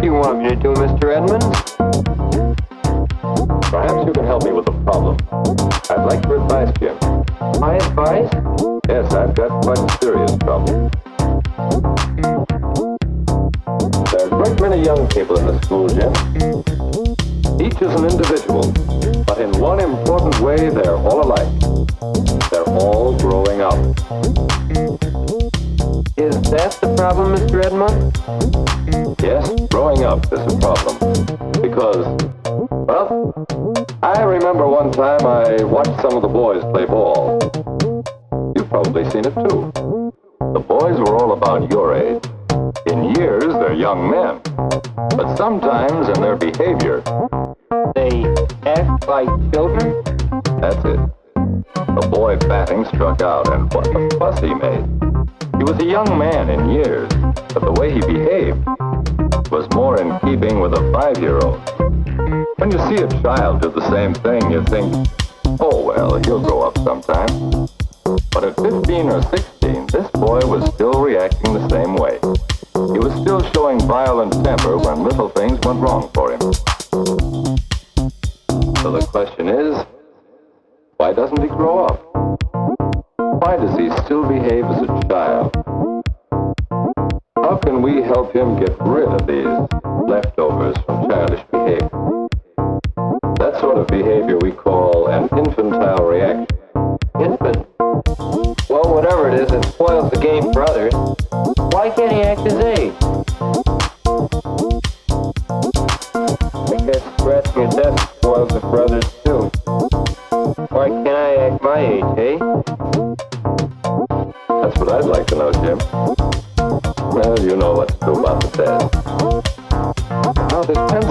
do you want me to do, Mr. Edmonds? Perhaps you can help me with a problem. I'd like your advice, Jim. My advice? Yes, I've got quite a serious problem. There are a great many young people in the school, Jim. Each is an individual, but in one important way, they're all alike. They're all growing up. Is that the problem, Mr. Edmund? Yes, growing up is a problem. Because, well, I remember one time I watched some of the boys play ball. You've probably seen it too. The boys were all about your age. In years, they're young men. But sometimes in their behavior, They act like children? that's it. The boy batting struck out, and what a fuss he made. He was a young man in years, but the way he behaved was more in keeping with a five-year-old. When you see a child do the same thing, you think, oh well, he'll grow up sometime. But at 15 or 16, this boy was still reacting the same way. He was still showing violent temper when little things went wrong for him. So the question is, why doesn't he grow up? Why does he still behave as a child? Can we help him get rid of these leftovers from childish behavior? That sort of behavior we call an infantile reaction. Infant? Well, whatever it is, it spoils the game for others. Why can't he act his age? Guess scratching a desk spoils it for others too. Why can't I act my age, eh? That's what I'd like to know, Jim. Well, you know what the test. Now, this.